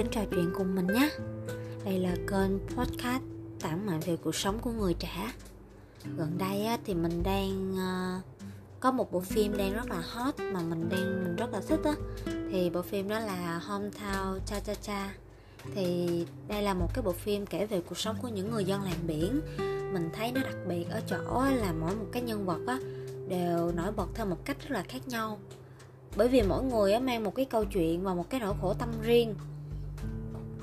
đến trò chuyện cùng mình nhé. Đây là kênh podcast tản mạn về cuộc sống của người trẻ. Gần đây á, thì mình đang uh, có một bộ phim đang rất là hot mà mình đang mình rất là thích á. Thì bộ phim đó là Hometown Cha Cha Cha. Thì đây là một cái bộ phim kể về cuộc sống của những người dân làng biển. Mình thấy nó đặc biệt ở chỗ là mỗi một cái nhân vật á đều nổi bật theo một cách rất là khác nhau. Bởi vì mỗi người mang một cái câu chuyện và một cái nỗi khổ tâm riêng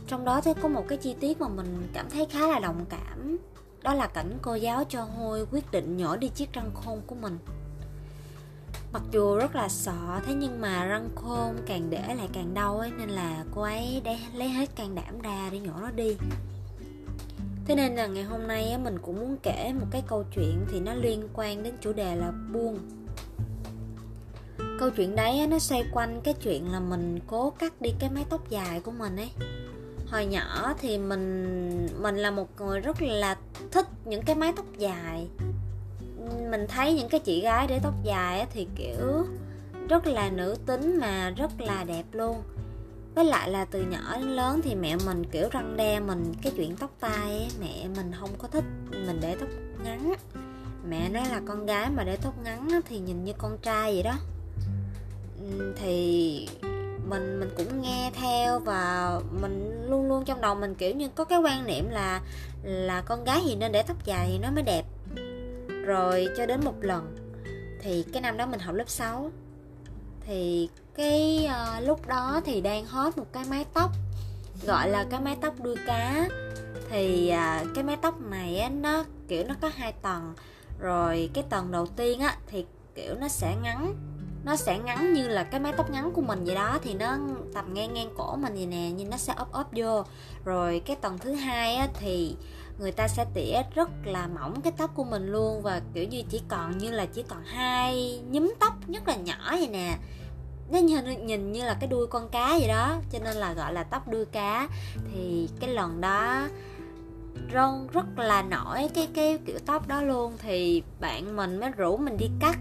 trong đó thì có một cái chi tiết mà mình cảm thấy khá là đồng cảm. Đó là cảnh cô giáo cho hôi quyết định nhổ đi chiếc răng khôn của mình. Mặc dù rất là sợ, thế nhưng mà răng khôn càng để lại càng đau ấy, nên là cô ấy để lấy hết can đảm ra để nhổ nó đi. Thế nên là ngày hôm nay mình cũng muốn kể một cái câu chuyện thì nó liên quan đến chủ đề là buông câu chuyện đấy nó xoay quanh cái chuyện là mình cố cắt đi cái mái tóc dài của mình ấy hồi nhỏ thì mình mình là một người rất là thích những cái mái tóc dài. Mình thấy những cái chị gái để tóc dài thì kiểu rất là nữ tính mà rất là đẹp luôn. Với lại là từ nhỏ đến lớn thì mẹ mình kiểu răng đe mình cái chuyện tóc tai ấy, mẹ mình không có thích mình để tóc ngắn. Mẹ nói là con gái mà để tóc ngắn thì nhìn như con trai vậy đó. Thì mình mình cũng nghe theo và mình luôn luôn trong đầu mình kiểu như có cái quan niệm là là con gái thì nên để tóc dài thì nó mới đẹp. Rồi cho đến một lần thì cái năm đó mình học lớp 6 thì cái uh, lúc đó thì đang hot một cái mái tóc gọi là cái mái tóc đuôi cá. Thì uh, cái mái tóc này á, nó kiểu nó có hai tầng. Rồi cái tầng đầu tiên á thì kiểu nó sẽ ngắn nó sẽ ngắn như là cái mái tóc ngắn của mình vậy đó thì nó tầm ngang ngang cổ mình vậy nè nhưng nó sẽ ốp ốp vô. Rồi cái tầng thứ hai á, thì người ta sẽ tỉa rất là mỏng cái tóc của mình luôn và kiểu như chỉ còn như là chỉ còn hai nhúm tóc rất là nhỏ vậy nè. Nó nhìn, nhìn như là cái đuôi con cá vậy đó cho nên là gọi là tóc đuôi cá. Thì cái lần đó ron rất là nổi cái cái kiểu tóc đó luôn. Thì bạn mình mới rủ mình đi cắt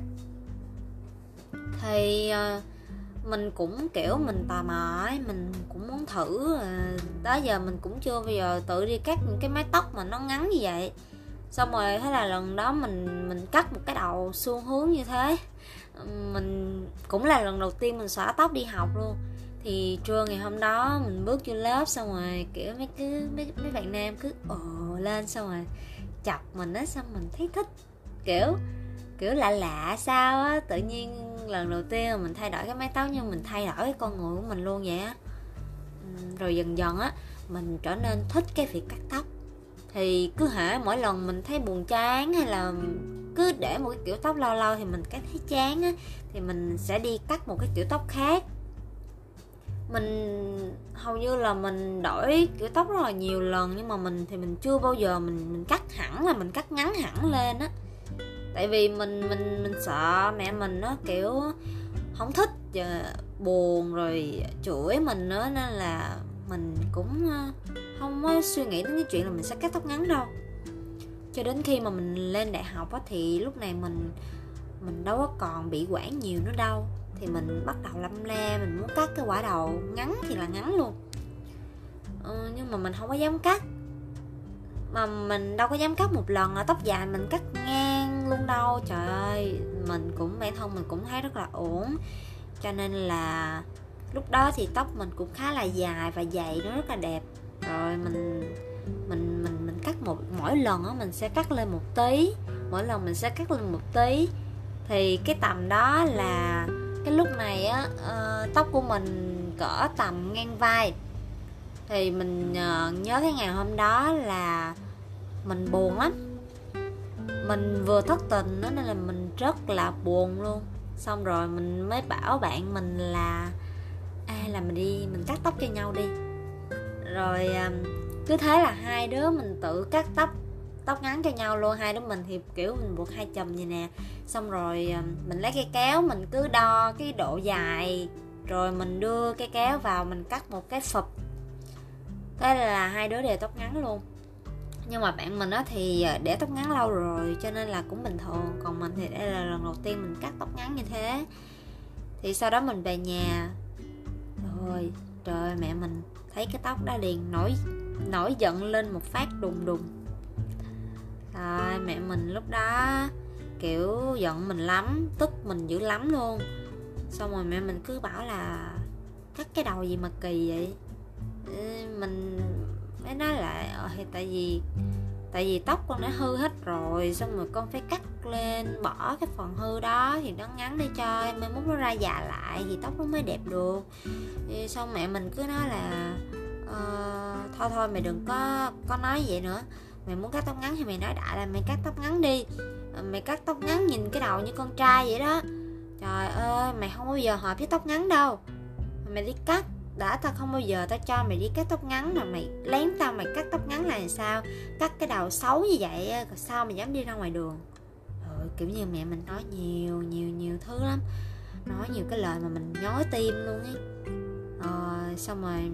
thì uh, mình cũng kiểu mình tò mò ấy mình cũng muốn thử à, đó giờ mình cũng chưa bao giờ tự đi cắt những cái mái tóc mà nó ngắn như vậy. Xong rồi thế là lần đó mình mình cắt một cái đầu xuông hướng như thế. Mình cũng là lần đầu tiên mình xõa tóc đi học luôn. Thì trưa ngày hôm đó mình bước vô lớp xong rồi kiểu mấy cứ mấy, mấy bạn nam cứ ồ lên xong rồi chọc mình á xong mình thấy thích. Kiểu kiểu lạ lạ sao á tự nhiên lần đầu tiên mà mình thay đổi cái mái tóc nhưng mình thay đổi cái con người của mình luôn vậy á. Rồi dần dần á, mình trở nên thích cái việc cắt tóc. Thì cứ hả, mỗi lần mình thấy buồn chán hay là cứ để một cái kiểu tóc lâu lâu thì mình cảm thấy chán á, thì mình sẽ đi cắt một cái kiểu tóc khác. Mình, hầu như là mình đổi kiểu tóc rất là nhiều lần nhưng mà mình thì mình chưa bao giờ mình mình cắt hẳn là mình cắt ngắn hẳn lên á tại vì mình mình mình sợ mẹ mình nó kiểu không thích buồn rồi chửi mình nữa nên là mình cũng ờ, không có suy nghĩ đến cái chuyện là mình sẽ cắt tóc ngắn đâu. Cho đến khi mà mình lên đại học á, thì lúc này mình mình đâu có còn bị quản nhiều nữa đâu. Thì mình bắt đầu lâm le mình muốn cắt cái quả đầu ngắn thì là ngắn luôn. Ừ, nhưng mà mình không có dám cắt. Mà mình đâu có dám cắt một lần là tóc dài mình cắt luôn đâu trời ơi. Mình cũng bản thân mình cũng thấy rất là ổn. Cho nên là lúc đó thì tóc mình cũng khá là dài và dày nó rất là đẹp. Rồi mình mình mình mình cắt một mỗi lần á mình sẽ cắt lên một tí. Mỗi lần mình sẽ cắt lên một tí. Thì cái tầm đó là cái lúc này á uh, tóc của mình cỡ tầm ngang vai. Thì mình uh, nhớ cái ngày hôm đó là mình buồn lắm mình vừa thất tình đó nên là mình rất là buồn luôn. Xong rồi mình mới bảo bạn mình là à là mình đi, mình cắt tóc cho nhau đi. Rồi cứ thế là hai đứa mình tự cắt tóc tóc ngắn cho nhau luôn. Hai đứa mình thì kiểu mình buộc hai chùm vậy nè. Xong rồi mình lấy cây kéo mình cứ đo cái độ dài, rồi mình đưa cây kéo vào mình cắt một cái phập thế là hai đứa đều tóc ngắn luôn nhưng mà bạn mình á thì à, để tóc ngắn lâu rồi, cho nên là cũng bình thường. Còn mình thì đây là lần đầu tiên mình cắt tóc ngắn như thế. Thì sau đó mình về nhà. Rồi, trời, mẹ mình thấy cái tóc đó liền, nổi nổi giận lên một phát đùng đùng. Rồi mẹ mình lúc đó kiểu giận mình lắm, tức mình dữ lắm luôn. Xong rồi mẹ mình cứ bảo là, cắt cái đầu gì mà kỳ vậy? Mình mới nói lại ờ, thì tại vì tại vì tóc con đã hư hết rồi xong rồi con phải cắt lên bỏ cái phần hư đó thì nó ngắn để cho mai mốt nó ra già lại thì tóc nó mới đẹp được. Thì xong mẹ mình cứ nói là ờ, thôi thôi mày đừng có có nói vậy nữa. Mày muốn cắt tóc ngắn thì mày nói đại là mày cắt tóc ngắn đi. Ờ, mày cắt tóc ngắn nhìn cái đầu như con trai vậy đó. Trời ơi mày không bao giờ hợp với tóc ngắn đâu. Mày đi cắt đã tao không bao giờ tao cho mày đi cắt tóc ngắn mà mày lén tao mày cắt tóc ngắn là sao? Cắt cái đầu xấu như vậy rồi sao mày dám đi ra ngoài đường? Rồi kiểu như mẹ mình nói nhiều nhiều nhiều thứ lắm. Nói nhiều cái lời mà mình nhói tim luôn ấy. Rồi xong rồi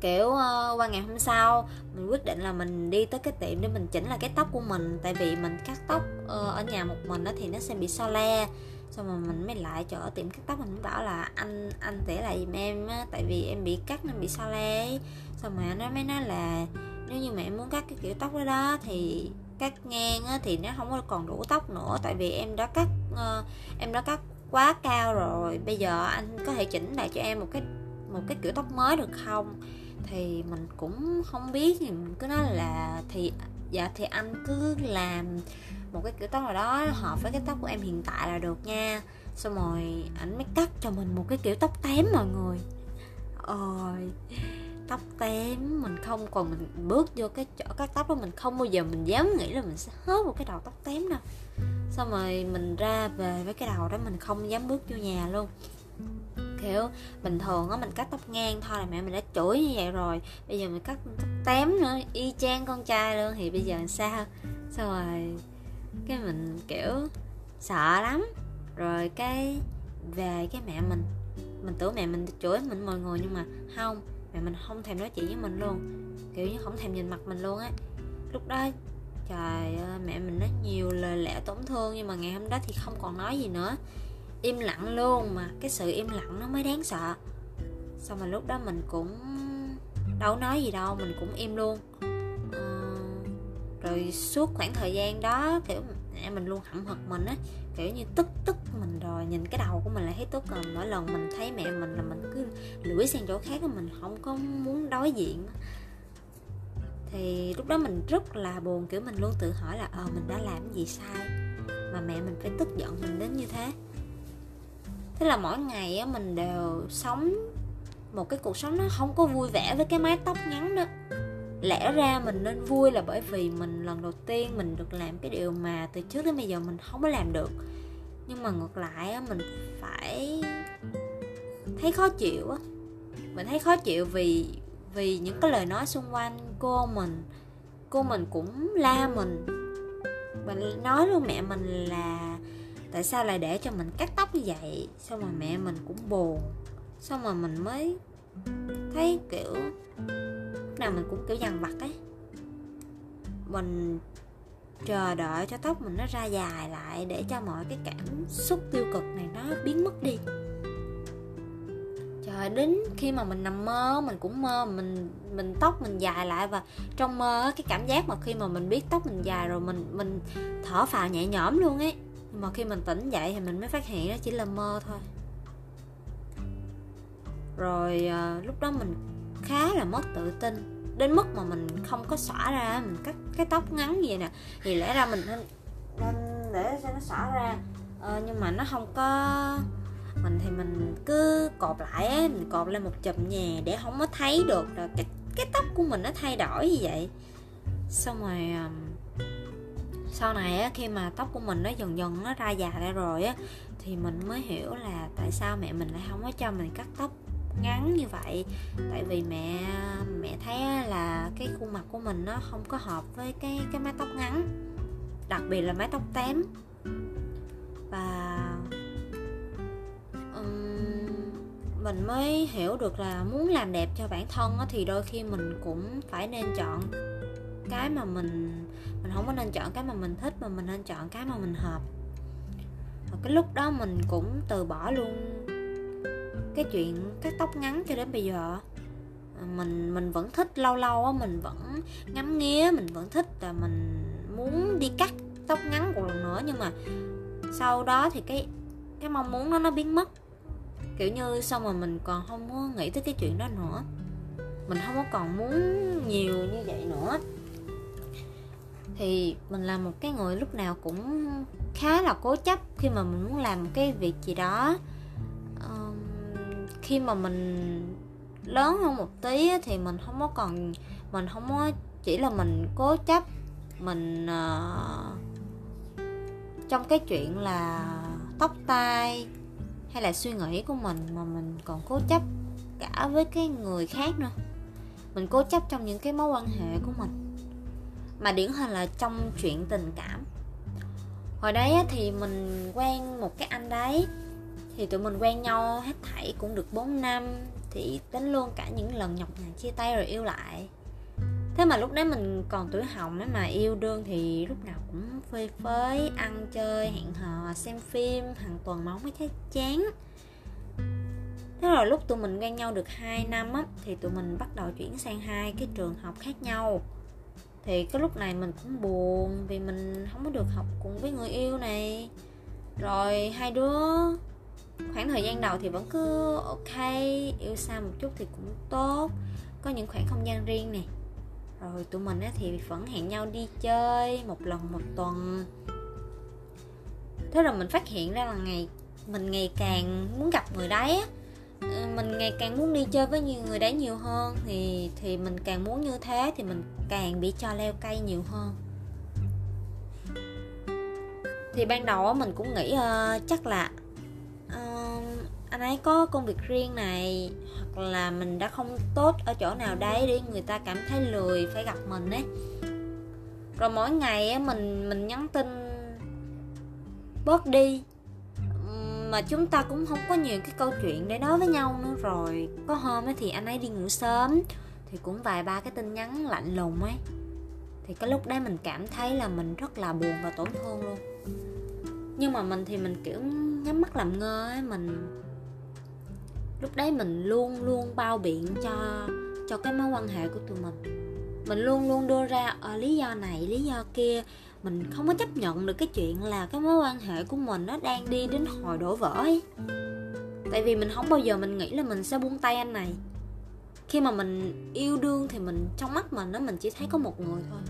kiểu uh, qua ngày hôm sau mình quyết định là mình đi tới cái tiệm để mình chỉnh lại cái tóc của mình. Tại vì mình cắt tóc uh, ở nhà một mình đó thì nó sẽ bị so le xong rồi mình mới lại chỗ tiệm cắt tóc mình mới bảo là anh anh tỉa lại giùm em á tại vì em bị cắt nên bị sao lé xong rồi nó mới nói là nếu như mẹ muốn cắt cái kiểu tóc đó đó thì cắt ngang á, thì nó không có còn đủ tóc nữa tại vì em đã cắt uh, em đã cắt quá cao rồi bây giờ anh có thể chỉnh lại cho em một cái một cái kiểu tóc mới được không? Thì mình cũng không biết thì mình cứ nói là thì dạ thì anh cứ làm một cái kiểu tóc nào đó hợp với cái tóc của em hiện tại là được nha. Xong rồi ảnh mới cắt cho mình một cái kiểu tóc tém mọi người. Ôi, tóc tém mình không còn mình bước vô cái chỗ cắt tóc đó mình không bao giờ mình dám nghĩ là mình sẽ hớt một cái đầu tóc tém đâu. Xong rồi mình ra về với cái đầu đó mình không dám bước vô nhà luôn. Kiểu, bình thường á mình cắt tóc ngang thôi là mẹ mình đã chửi như vậy rồi. Bây giờ mình cắt tóc tém nữa, y chang con trai luôn, thì bây giờ làm sao xong rồi? Cái mình, kiểu, sợ lắm. Rồi cái, về cái mẹ mình mình tưởng mẹ mình chửi mình mọi người nhưng mà không, mẹ mình không thèm nói chuyện với mình luôn. Kiểu như không thèm nhìn mặt mình luôn á. Lúc đó, trời ơi, mẹ mình nói nhiều lời lẽ tổn thương nhưng mà ngày hôm đó thì không còn nói gì nữa. Im lặng luôn mà, cái sự im lặng nó mới đáng sợ. Xong mà lúc đó mình cũng đâu nói gì đâu, mình cũng im luôn. Ờ, rồi suốt khoảng thời gian đó, kiểu, mẹ mình luôn hậm hực mình á, kiểu như tức tức mình rồi, nhìn cái đầu của mình là thấy tức rồi. Mỗi lần mình thấy mẹ mình là mình cứ lưỡi sang chỗ khác mình không có muốn đối diện thì lúc đó mình rất là buồn, kiểu mình luôn tự hỏi là ờ mình đã làm gì sai mà mẹ mình phải tức giận mình đến như thế? Thế là mỗi ngày á, mình đều sống một cái cuộc sống nó không có vui vẻ với cái mái tóc ngắn đó. Lẽ ra mình nên vui là bởi vì mình lần đầu tiên mình được làm cái điều mà từ trước đến bây giờ mình không có làm được. Nhưng mà ngược lại á, mình phải thấy khó chịu á. Mình thấy khó chịu vì vì những cái lời nói xung quanh cô mình cô mình cũng la mình. Mình nói luôn mẹ mình là tại sao lại để cho mình cắt tóc như vậy? Xong rồi mẹ mình cũng buồn. Xong rồi mình mới thấy kiểu nào mình cũng kiểu dằn vặt ấy. Mình chờ đợi cho tóc mình nó ra dài lại để cho mọi cái cảm xúc tiêu cực này nó biến mất đi. Trời đến khi mà mình nằm mơ, mình cũng mơ mình mình tóc mình dài lại và trong mơ cái cảm giác mà khi mà mình biết tóc mình dài rồi mình mình thở phào nhẹ nhõm luôn ấy. Mà khi mình tỉnh dậy thì mình mới phát hiện đó chỉ là mơ thôi rồi à, lúc đó mình khá là mất tự tin đến mức mà mình không có xõa ra mình cắt cái tóc ngắn gì nè. Thì lẽ ra mình nên, nên để cho nó xõa ra. Ờ, nhưng mà nó không có mình thì mình cứ cột lại á mình cột lên một chùm nhà để không có thấy được rồi cái cái tóc của mình nó thay đổi như vậy. Xong rồi sau này á khi mà tóc của mình nó dần dần nó ra già ra rồi á thì mình mới hiểu là tại sao mẹ mình lại không có cho mình cắt tóc ngắn như vậy. Tại vì mẹ mẹ thấy là cái khuôn mặt của mình nó không có hợp với cái cái mái tóc ngắn đặc biệt là mái tóc tém và um, mình mới hiểu được là muốn làm đẹp cho bản thân thì đôi khi mình cũng phải nên chọn cái mà mình mình không có nên chọn cái mà mình thích mà mình nên chọn cái mà mình hợp. Và cái lúc đó mình cũng từ bỏ luôn cái chuyện cắt tóc ngắn cho đến bây giờ à, mình mình vẫn thích lâu lâu á, mình vẫn ngắm nghía, mình vẫn thích là mình muốn đi cắt tóc ngắn một lần nữa. Nhưng mà sau đó thì cái cái mong muốn đó nó biến mất. Kiểu như xong rồi mình còn không có nghĩ tới cái chuyện đó nữa. Mình không có còn muốn nhiều như vậy nữa. Thì mình là một cái người lúc nào cũng khá là cố chấp khi mà mình muốn làm một cái việc gì đó khi mà mình lớn hơn một tí thì mình không có còn mình không có chỉ là mình cố chấp mình uh, trong cái chuyện là tóc tai hay là suy nghĩ của mình mà mình còn cố chấp cả với cái người khác nữa. Mình cố chấp trong những cái mối quan hệ của mình. Mà điển hình là trong chuyện tình cảm. Hồi đấy thì mình quen một cái anh đấy thì tụi mình quen nhau hết thảy cũng được 4 năm, thì tính luôn cả những lần nhọc nhằn chia tay rồi yêu lại. Thế mà lúc đấy mình còn tuổi hồng ấy mà yêu đương thì lúc nào cũng phơi phới, ăn chơi, hẹn hò, xem phim, hàng tuần máu mới thấy chán. Thế rồi lúc tụi mình quen nhau được 2 năm á, thì tụi mình bắt đầu chuyển sang hai cái trường học khác nhau. Thì cái lúc này mình cũng buồn vì mình không có được học cùng với người yêu này. Rồi hai đứa khoảng thời gian đầu thì vẫn cứ ok yêu xa một chút thì cũng tốt. Có những khoảng không gian riêng nè. Rồi tụi mình thì vẫn hẹn nhau đi chơi một lần một tuần. Thế rồi mình phát hiện ra là ngày mình ngày càng muốn gặp người đấy ừ, mình ngày càng muốn đi chơi với nhiều người đấy nhiều hơn thì thì mình càng muốn như thế thì mình càng bị cho leo cây nhiều hơn. Thì ban đầu mình cũng nghĩ uh, chắc là anh ấy có công việc riêng này, hoặc là mình đã không tốt ở chỗ nào đấy để người ta cảm thấy lười phải gặp mình ấy. Rồi mỗi ngày mình mình nhắn tin bớt đi. Mà chúng ta cũng không có nhiều cái câu chuyện để nói với nhau nữa rồi. Có hôm ấy thì anh ấy đi ngủ sớm, thì cũng vài ba cái tin nhắn lạnh lùng ấy. Thì cái lúc đấy mình cảm thấy là mình rất là buồn và tổn thương luôn. Nhưng mà mình thì mình, kiểu, nhắm mắt làm ngơ ấy, mình lúc đấy mình luôn luôn bao biện cho cho cái mối quan hệ của tụi mình. Mình luôn luôn đưa ra uh, lý do này lý do kia. Mình không có chấp nhận được cái chuyện là cái mối quan hệ của mình nó đang đi đến hồi đổ vỡ ấy. Tại vì mình không bao giờ mình nghĩ là mình sẽ buông tay anh này. Khi mà mình yêu đương thì mình trong mắt mình nó mình chỉ thấy có một người thôi.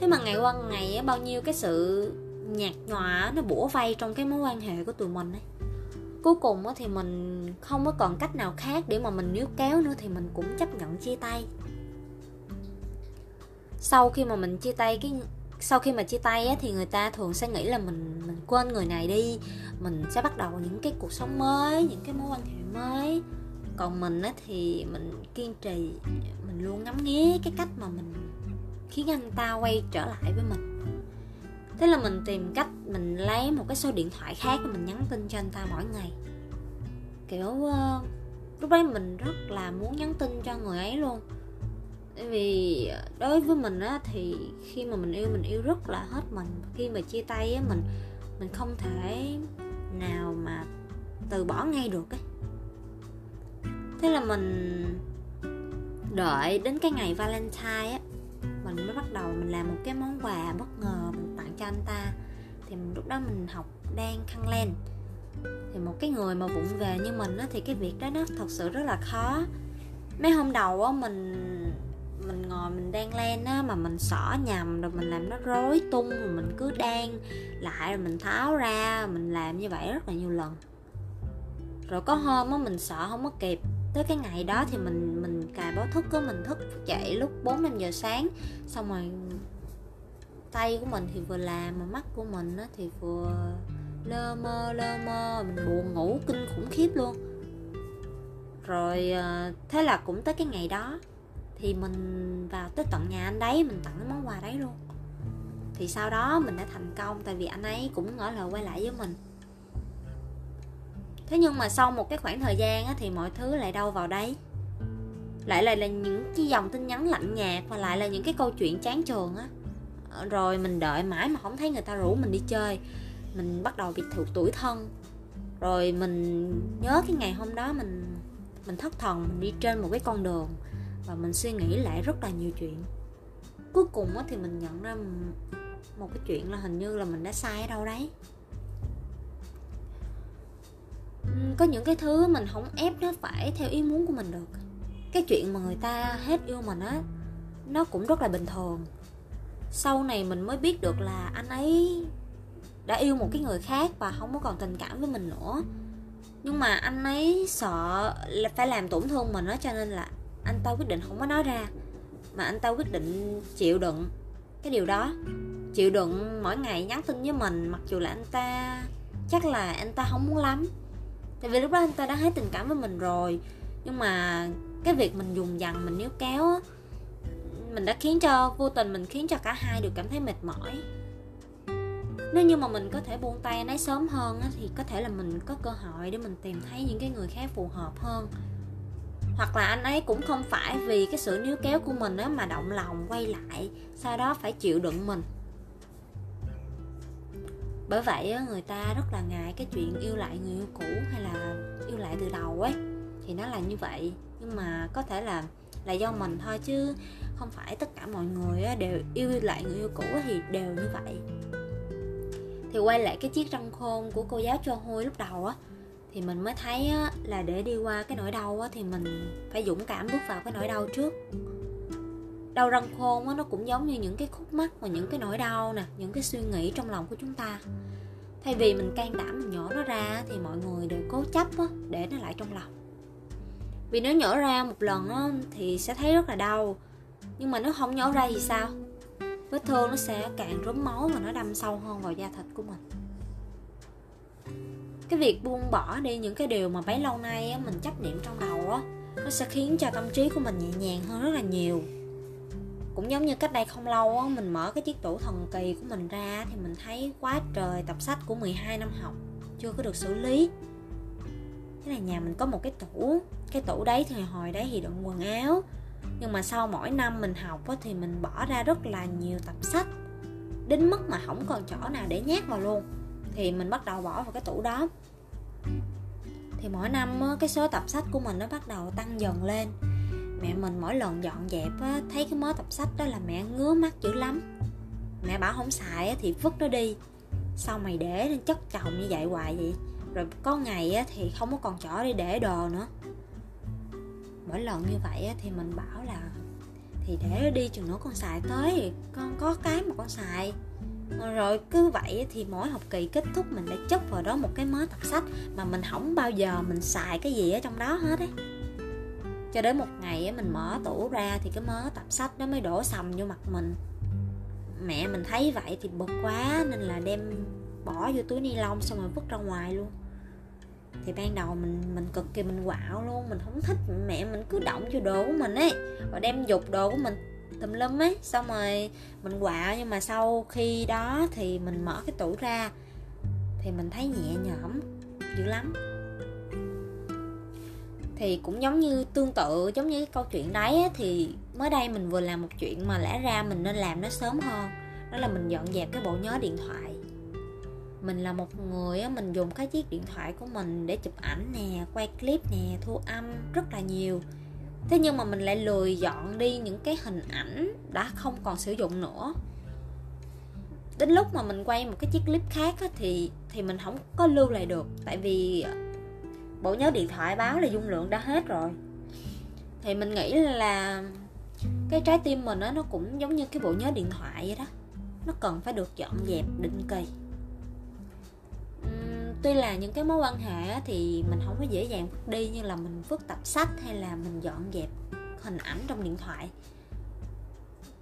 Thế mà ngày qua ngày bao nhiêu cái sự nhạt nhòa nó bủa vây trong cái mối quan hệ của tụi mình ấy cuối cùng thì mình không có còn cách nào khác để mà mình níu kéo nữa thì mình cũng chấp nhận chia tay. Sau khi mà mình chia tay cái sau khi mà chia tay á, thì người ta thường sẽ nghĩ là mình mình quên người này đi. Mình sẽ bắt đầu những cái cuộc sống mới những cái mối quan hệ mới. Còn mình á, thì mình kiên trì mình luôn ngắm nghía cái cách mà mình khiến anh ta quay trở lại với mình thế là mình tìm cách mình lấy một cái số điện thoại khác và mình nhắn tin cho anh ta mỗi ngày. Kiểu uh, lúc đấy mình rất là muốn nhắn tin cho người ấy luôn. Vì đối với mình á thì khi mà mình yêu mình yêu rất là hết mình. Khi mà chia tay á mình mình không thể nào mà từ bỏ ngay được ấy. Thế là mình đợi đến cái ngày valentine á mình mới bắt đầu mình làm một cái món quà bất ngờ cho anh ta. Thì lúc đó mình học đang khăn len thì một cái người mà vụng về như mình á, thì cái việc đó nó thật sự rất là khó. Mấy hôm đầu á, mình mình ngồi mình đang len á, mà mình xỏ nhầm rồi mình làm nó rối tung, rồi mình cứ đang lại rồi mình tháo ra, mình làm như vậy rất là nhiều lần. Rồi có hôm á, mình sợ không có kịp. Tới cái ngày đó thì mình mình cài báo thức á, mình thức dậy lúc 4 năm giờ sáng, xong rồi tay của mình thì vừa làm mà mắt của mình á thì vừa lơ mơ lơ mơ. Mình buồn ngủ kinh khủng khiếp luôn. Rồi ờ, thế là cũng tới cái ngày đó thì mình vào tới tận nhà anh đấy mình tặng cái món quà đấy luôn. Thì sau đó mình đã thành công tại vì anh ấy cũng ngỏ lời quay lại với mình. Thế nhưng mà sau một cái khoảng thời gian á, thì mọi thứ lại đâu vào đấy. Lại lại là những cái dòng tin nhắn lạnh nhạt và lại là những cái câu chuyện chán trường á rồi mình đợi mãi mà không thấy người ta rủ mình đi chơi. Mình bắt đầu bị thuộc tuổi thân. Rồi mình nhớ cái ngày hôm đó mình mình thất thần, mình đi trên một cái con đường và mình suy nghĩ lại rất là nhiều chuyện. Cuối cùng thì mình nhận ra một cái chuyện là hình như là mình đã sai ở đâu đấy. Có những cái thứ mình không ép nó phải theo ý muốn của mình được. Cái chuyện mà người ta hết yêu mình á, nó cũng rất là bình thường sau này mình mới biết được là anh ấy đã yêu một cái người khác và không có còn tình cảm với mình nữa. Nhưng mà anh ấy sợ là phải làm tổn thương mình đó cho nên là anh ta quyết định không có nói ra. Mà anh ta quyết định chịu đựng cái điều đó. Chịu đựng mỗi ngày nhắn tin với mình, mặc dù là anh ta, chắc là anh ta không muốn lắm. Tại vì lúc đó anh ta đã hết tình cảm với mình rồi. Nhưng mà cái việc mình dùng dằn, mình níu kéo mình đã khiến cho vô tình mình khiến cho cả hai đều cảm thấy mệt mỏi. Nếu như mà mình có thể buông tay anh ấy sớm hơn thì có thể là mình có cơ hội để mình tìm thấy những cái người khác phù hợp hơn. Hoặc là anh ấy cũng không phải vì cái sự níu kéo của mình á mà động lòng quay lại, sau đó phải chịu đựng mình. Bởi vậy người ta rất là ngại cái chuyện yêu lại người yêu cũ hay là yêu lại từ đầu ấy. Thì nó là như vậy, nhưng mà có thể là là do mình thôi chứ không phải tất cả mọi người đều yêu lại người yêu cũ thì đều như vậy. Thì quay lại cái chiếc răng khôn của cô giáo cho hôi lúc đầu á thì mình mới thấy á, là để đi qua cái nỗi đau á, thì mình phải dũng cảm bước vào cái nỗi đau trước. Đau răng khôn á, nó cũng giống như những cái khúc mắc và những cái nỗi đau nè những cái suy nghĩ trong lòng của chúng ta. Thay vì mình can đảm mình nhỏ nó ra thì mọi người đều cố chấp á, để nó lại trong lòng vì nếu nhỏ ra một lần á, thì sẽ thấy rất là đau. Nhưng mà nếu không nhỏ ra thì sao? Vết thương nó sẽ càng rúm máu và nó đâm sâu hơn vào da thịt của mình. Cái việc buông bỏ đi những cái điều mà bấy lâu nay á, mình chấp niệm trong đầu á nó sẽ khiến cho tâm trí của mình nhẹ nhàng hơn rất là nhiều. Cũng giống như cách đây không lâu á, mình mở cái chiếc tủ thần kỳ của mình ra thì mình thấy quá trời tập sách của 12 năm học chưa có được xử lý. Thế là nhà mình có một cái tủ cái tủ đấy thì hồi đấy thì đựng quần áo. Nhưng mà sau mỗi năm mình học á, thì mình bỏ ra rất là nhiều tập sách đến mức mà không còn chỗ nào để nhét vào luôn. Thì mình bắt đầu bỏ vào cái tủ đó. Thì mỗi năm á, cái số tập sách của mình nó bắt đầu tăng dần lên. Mẹ mình mỗi lần dọn dẹp á, thấy cái mớ tập sách đó là mẹ ngứa mắt dữ lắm. Mẹ bảo không xài á, thì vứt nó đi. Sao mày để lên chất chồng như vậy hoài vậy? Rồi có ngày á, thì không có còn chỗ để để đồ nữa mỗi lần như vậy á, thì mình bảo là thì để đi chừng nữa con xài tới con có cái mà con xài. Rồi cứ vậy thì mỗi học kỳ kết thúc mình đã chất vào đó một cái mớ tập sách mà mình không bao giờ mình xài cái gì ở trong đó hết ấy cho đến một ngày mình mở tủ ra thì cái mớ tập sách đó mới đổ sầm vô mặt mình. Mẹ mình thấy vậy thì bực quá nên là đem bỏ vô túi ni lông xong rồi vứt ra ngoài luôn thì ban đầu mình mình cực kỳ mình quạo luôn, mình không thích mẹ mình cứ động vô đồ của mình ấy, và đem dục đồ của mình tùm lum ấy. Xong rồi mình quạo, nhưng mà sau khi đó thì mình mở cái tủ ra, thì mình thấy nhẹ nhõm dữ lắm. Thì cũng giống như tương tự, giống như cái câu chuyện đấy thì mới đây mình vừa làm một chuyện mà lẽ ra mình nên làm nó sớm hơn. Đó là mình dọn dẹp cái bộ nhớ điện thoại mình là một người mình dùng cái chiếc điện thoại của mình để chụp ảnh nè quay clip nè thu âm rất là nhiều. Thế nhưng mà mình lại lười dọn đi những cái hình ảnh đã không còn sử dụng nữa. Đến lúc mà mình quay một cái chiếc clip khác á, thì thì mình không có lưu lại được. Tại vì bộ nhớ điện thoại báo là dung lượng đã hết rồi. Thì mình nghĩ là cái trái tim mình á nó cũng giống như cái bộ nhớ điện thoại vậy đó. Nó cần phải được dọn dẹp định kỳ tuy là những cái mối quan hệ thì mình không có dễ dàng vứt đi như là mình vứt tập sách hay là mình dọn dẹp hình ảnh trong điện thoại.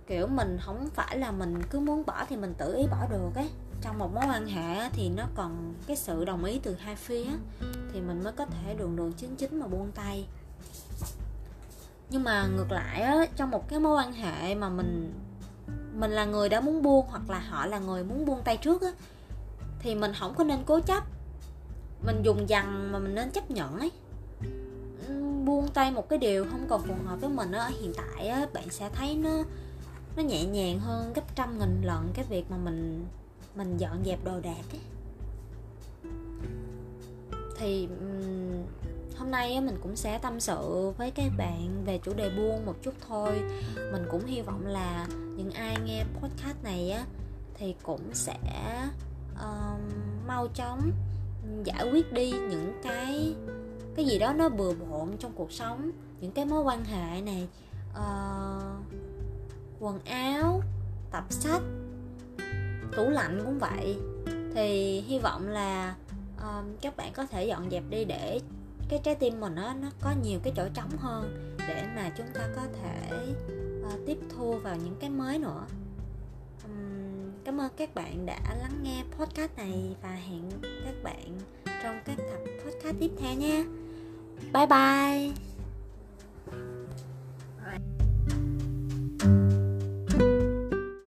Kiểu, mình không phải là mình cứ muốn bỏ thì mình tự ý bỏ được ấy. Trong một mối quan hệ thì nó còn cái sự đồng ý từ hai phía thì mình mới có thể đường đường chính chính mà buông tay. Nhưng mà ngược lại á, trong một cái mối quan hệ mà mình mình là người đã muốn buông hoặc là họ là người muốn buông tay trước á, thì mình không có nên cố chấp mình dùng dằn mà mình nên chấp nhận ấy. Buông tay một cái điều không còn phù hợp với mình ở hiện tại á bạn sẽ thấy nó nó nhẹ nhàng hơn gấp trăm nghìn lần cái việc mà mình mình dọn dẹp đồ đạc ấy. Thì hôm nay mình cũng sẽ tâm sự với các bạn về chủ đề buông một chút thôi. Mình cũng hy vọng là những ai nghe podcast này á thì cũng sẽ uh, mau chóng giải quyết đi những cái cái gì đó nó bừa bộn trong cuộc sống những cái mối quan hệ này. Uh, quần áo tập sách tủ lạnh cũng vậy. Thì hy vọng là uh, các bạn có thể dọn dẹp đi để cái trái tim mình nó nó có nhiều cái chỗ trống hơn để mà chúng ta có thể uh, tiếp thu vào những cái mới nữa cảm ơn các bạn đã lắng nghe podcast này và hẹn các bạn trong các tập podcast tiếp theo nha. Bye bye.